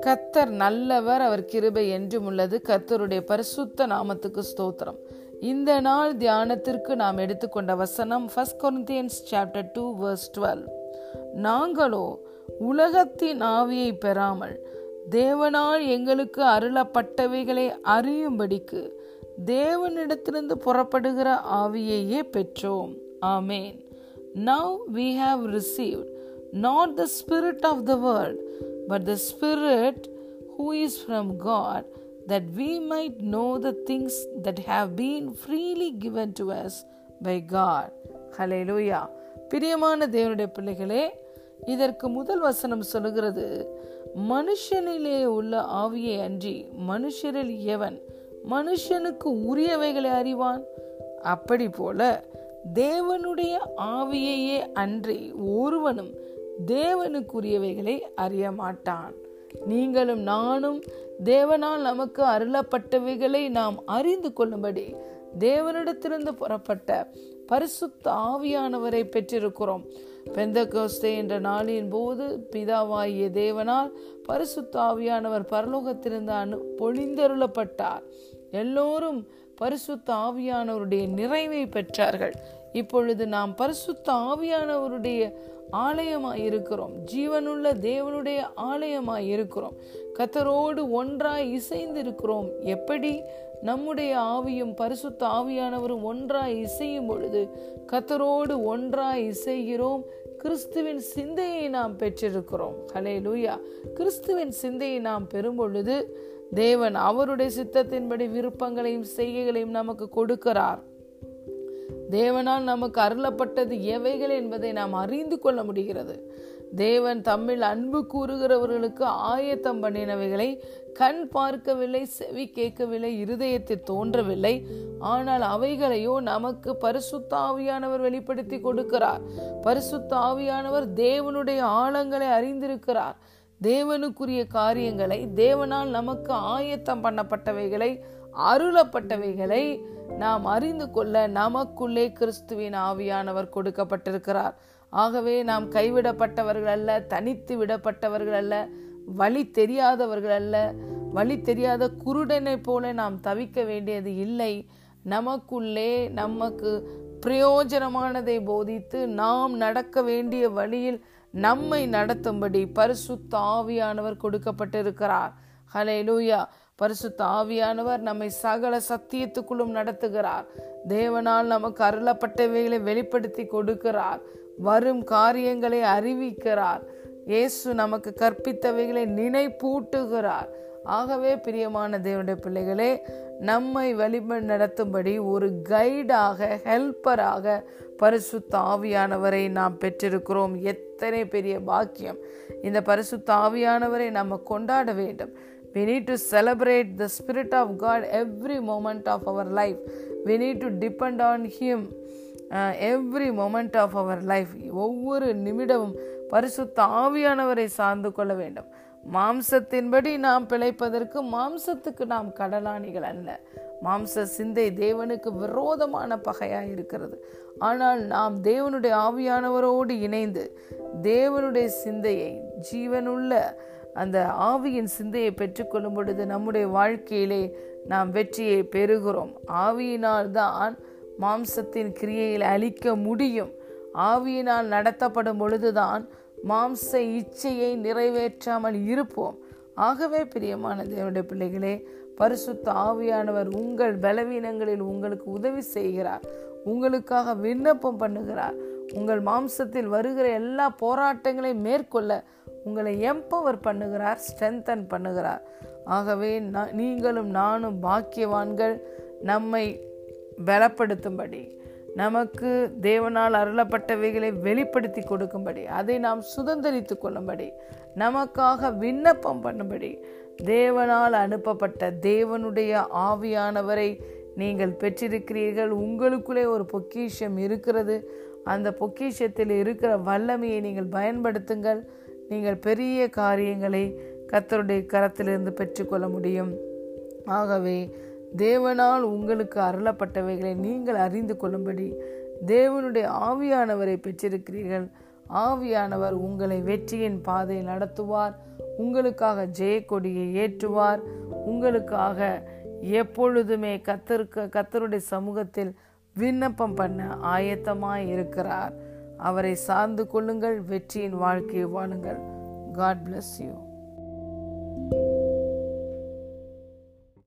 கத்தர் நல்லவர் அவர் கிருபை என்றும் உள்ளது. கத்தருடைய பரிசுத்த நாமத்துக்கு ஸ்தோத்திரம். இந்த நாள் தியானத்திற்கு நாம் எடுத்துக்கொண்ட வசனம் first Corinthians chapter two verse twelve நாங்களோ உலகத்தின் ஆவியை பெறாமல் தேவனால் எங்களுக்கு அருளப்பட்டவைகளை அறியும்படிக்கு தேவனிடத்திலிருந்து புறப்படுகிற ஆவியையே பெற்றோம். ஆமேன். Now we have received not the Spirit of the world, but the Spirit who is from God, that we might know the things that have been freely given to us by God. ஹalleluya பிரியமான தேவனுடைய பிள்ளைகளே இதற்கு முதல் வசனம் சொல்கிறது மனுஷனிலே உள்ள ஆவியை அன்றி மனுஷரில் எவன் மனுஷனுக்கு உரியவைகளை அறிவான் அப்படி போல தேவனுடைய ஆவியையே அன்றி ஒருவனும் தேவனுக்குரியவைகளை அறிய மாட்டான் நீங்களும் நானும் தேவனால் நமக்கு அருளப்பட்டவைகளை நாம் அறிந்து கொள்ளும்படி தேவனிடத்திலிருந்து புறப்பட்ட பரிசுத்த ஆவியானவரை பெற்றிருக்கிறோம். பெந்த கோஸ்தே என்ற நாளின் போது பிதாவாகிய தேவனால் பரிசுத்த ஆவியானவர் பரலோகத்திலிருந்து அனு பொழிந்தருளப்பட்டார். எல்லோரும் பரிசுத்த ஆவியானவருடைய நிறைவை பெற்றார்கள். இப்பொழுது நாம் பரிசுத்த ஆவியானவருடைய ஆலயமாய் இருக்கிறோம் ஜீவனுள்ள தேவனுடைய ஆலயமாய் இருக்கிறோம் கத்தரோடு ஒன்றாய் இசைந்து இருக்கிறோம் எப்படி? நம்முடைய ஆவியும் பரிசுத்த ஆவியானவரும் ஒன்றாய் இசையும் பொழுது கத்தரோடு ஒன்றாய் இசைகிறோம். கிறிஸ்துவின் சிந்தையை நாம் பெற்றிருக்கிறோம். ஹலே லூயா கிறிஸ்துவின் சிந்தையை நாம் பெறும் பொழுது தேவன் அவருடைய சித்தத்தின்படி விருப்பங்களையும் செய்கைகளையும் நமக்கு கொடுக்கிறார். தேவனால் நமக்கு அருளப்பட்டது எவைகள் என்பதை நாம் அறிந்து கொள்ள முடிகிறது. தேவன் தம்மில் அன்பு கூறுகிறவர்களுக்கு ஆயத்தம் பண்ணினவைகளை கண் பார்க்கவில்லை செவி கேட்கவில்லை இருதயத்தில் தோன்றவில்லை. ஆனால் அவைகளையோ நமக்கு பரிசுத்த ஆவியானவர் வெளிப்படுத்தி கொடுக்கிறார். பரிசுத்த ஆவியானவர் தேவனுடைய ஆழங்களை அறிந்திருக்கிறார். தேவனுக்குரிய காரியங்களை தேவனால் நமக்கு ஆயத்தம் பண்ணப்பட்டவைகளை அருளப்பட்டவைகளை நாம் அறிந்து கொள்ள நமக்குள்ளே கிறிஸ்துவின் ஆவியானவர் கொடுக்கப்பட்டிருக்கிறார். ஆகவே நாம் கைவிடப்பட்டவர்கள் அல்ல தனித்து விடப்பட்டவர்கள் அல்ல வழி தெரியாதவர்கள் அல்ல வழி தெரியாத குருடனை போல நாம் தவிக்க வேண்டியது இல்லை. நமக்குள்ளே நமக்கு பிரயோஜனமானதை போதித்து நாம் நடக்க வேண்டிய வழியில் நம்மை நடத்தும்படி பரிசுத்த ஆவியானவர் கொடுக்கப்பட்டிருக்கிறார். ஹலே லூயா பரிசுத்த ஆவியானவர் நம்மை சகல சத்தியத்துக்குள்ளும் நடத்துகிறார். தேவனால் நமக்கு அருளப்பட்டவைகளை வெளிப்படுத்தி கொடுக்கிறார். வரும் காரியங்களை அறிவிக்கிறார். இயேசு நமக்கு கற்பித்தவைகளை நினைப்பூட்டுகிறார். ஆகவே பிரியமான தேவனுடைய பிள்ளைகளே நம்மை வழிப நடத்தும்படி ஒரு கைடாக ஹெல்ப்பராக பரிசுத்த ஆவியானவரை நாம் பெற்றிருக்கிறோம். எத்தனை பெரிய பாக்கியம். இந்த பரிசுத்த ஆவியானவரை நம்ம கொண்டாட வேண்டும். We need to celebrate the spirit of god every moment of our life. We need to depend on him every moment of our life ஒவ்வொரு நிமிடமும் பரிசுத்த ஆவியானவரை சார்ந்து கொள்ள வேண்டும். மாம்சத்தின்படி நாம் பிழைப்பதற்கு மாம்சத்துக்கு நாம் கடலாணிகள் அல்ல. மாம்ச சிந்தை தேவனுக்கு விரோதமான பகையாக இருக்கிறது. ஆனால் நாம் தேவனுடைய ஆவியானவரோடு இணைந்து தேவனுடைய சிந்தையை ஜீவனுள்ள அந்த ஆவியின் சிந்தையை பெற்றுக்கொள்ளும் பொழுது நம்முடைய வாழ்க்கையிலே நாம் வெற்றியை பெறுகிறோம். ஆவியினால் தான் மாம்சத்தின் கிரியையில் அழிக்க முடியும். ஆவியினால் நடத்தப்படும் பொழுதுதான் மாம்ச இச்சையை நிறைவேற்றாமல் இருப்போம். ஆகவே பிரியமான தேவனுடைய பிள்ளைகளே பரிசுத்த ஆவியானவர் உங்கள் பலவீனங்களில் உங்களுக்கு உதவி செய்கிறார். உங்களுக்காக விண்ணப்பம் பண்ணுகிறார். உங்கள் மாம்சத்தில் வருகிற எல்லா போராட்டங்களையும் மேற்கொள்ள உங்களை எம்பவர் பண்ணுகிறார் ஸ்ட்ரென்தன் பண்ணுகிறார். ஆகவே நீங்களும் நானும் பாக்கியவான்கள் நம்மை பலப்படுத்தும்படி நமக்கு தேவனால் அருளப்பட்டவைகளை வெளிப்படுத்தி கொடுக்கும்படி அதை நாம் சுதந்திரித்து கொள்ளும்படி நமக்காக விண்ணப்பம் பண்ணும்படி தேவனால் அனுப்பப்பட்ட தேவனுடைய ஆவியானவரை நீங்கள் பெற்றிருக்கிறீர்கள். உங்களுக்குள்ளே ஒரு பொக்கிஷம் இருக்கிறது. அந்த பொக்கிஷத்தில் இருக்கிற வல்லமையை நீங்கள் பயன்படுத்துங்கள். நீங்கள் பெரிய காரியங்களை கத்தருடைய கரத்திலிருந்து பெற்றுக்கொள்ள முடியும். ஆகவே தேவனால் உங்களுக்கு அருளப்பட்டவைகளை நீங்கள் அறிந்து கொள்ளும்படி தேவனுடைய ஆவியானவரை பெற்றிருக்கிறீர்கள். ஆவியானவர் உங்களை வெற்றியின் பாதை நடத்துவார். உங்களுக்காக ஜெயக்கொடியை ஏற்றுவார். உங்களுக்காக எப்பொழுதுமே கத்தருக்கு கத்தருடைய சமூகத்தில் விண்ணப்பம் பண்ண ஆயத்தமாய் இருக்கிறார் அவரை சார்ந்து கொள்ளுங்கள் வெற்றியின் வாழ்க்கையை வாழுங்கள். God bless you